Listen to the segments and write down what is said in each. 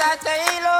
That I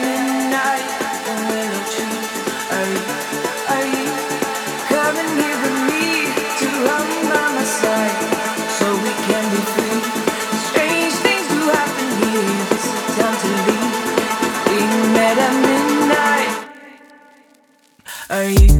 Are you?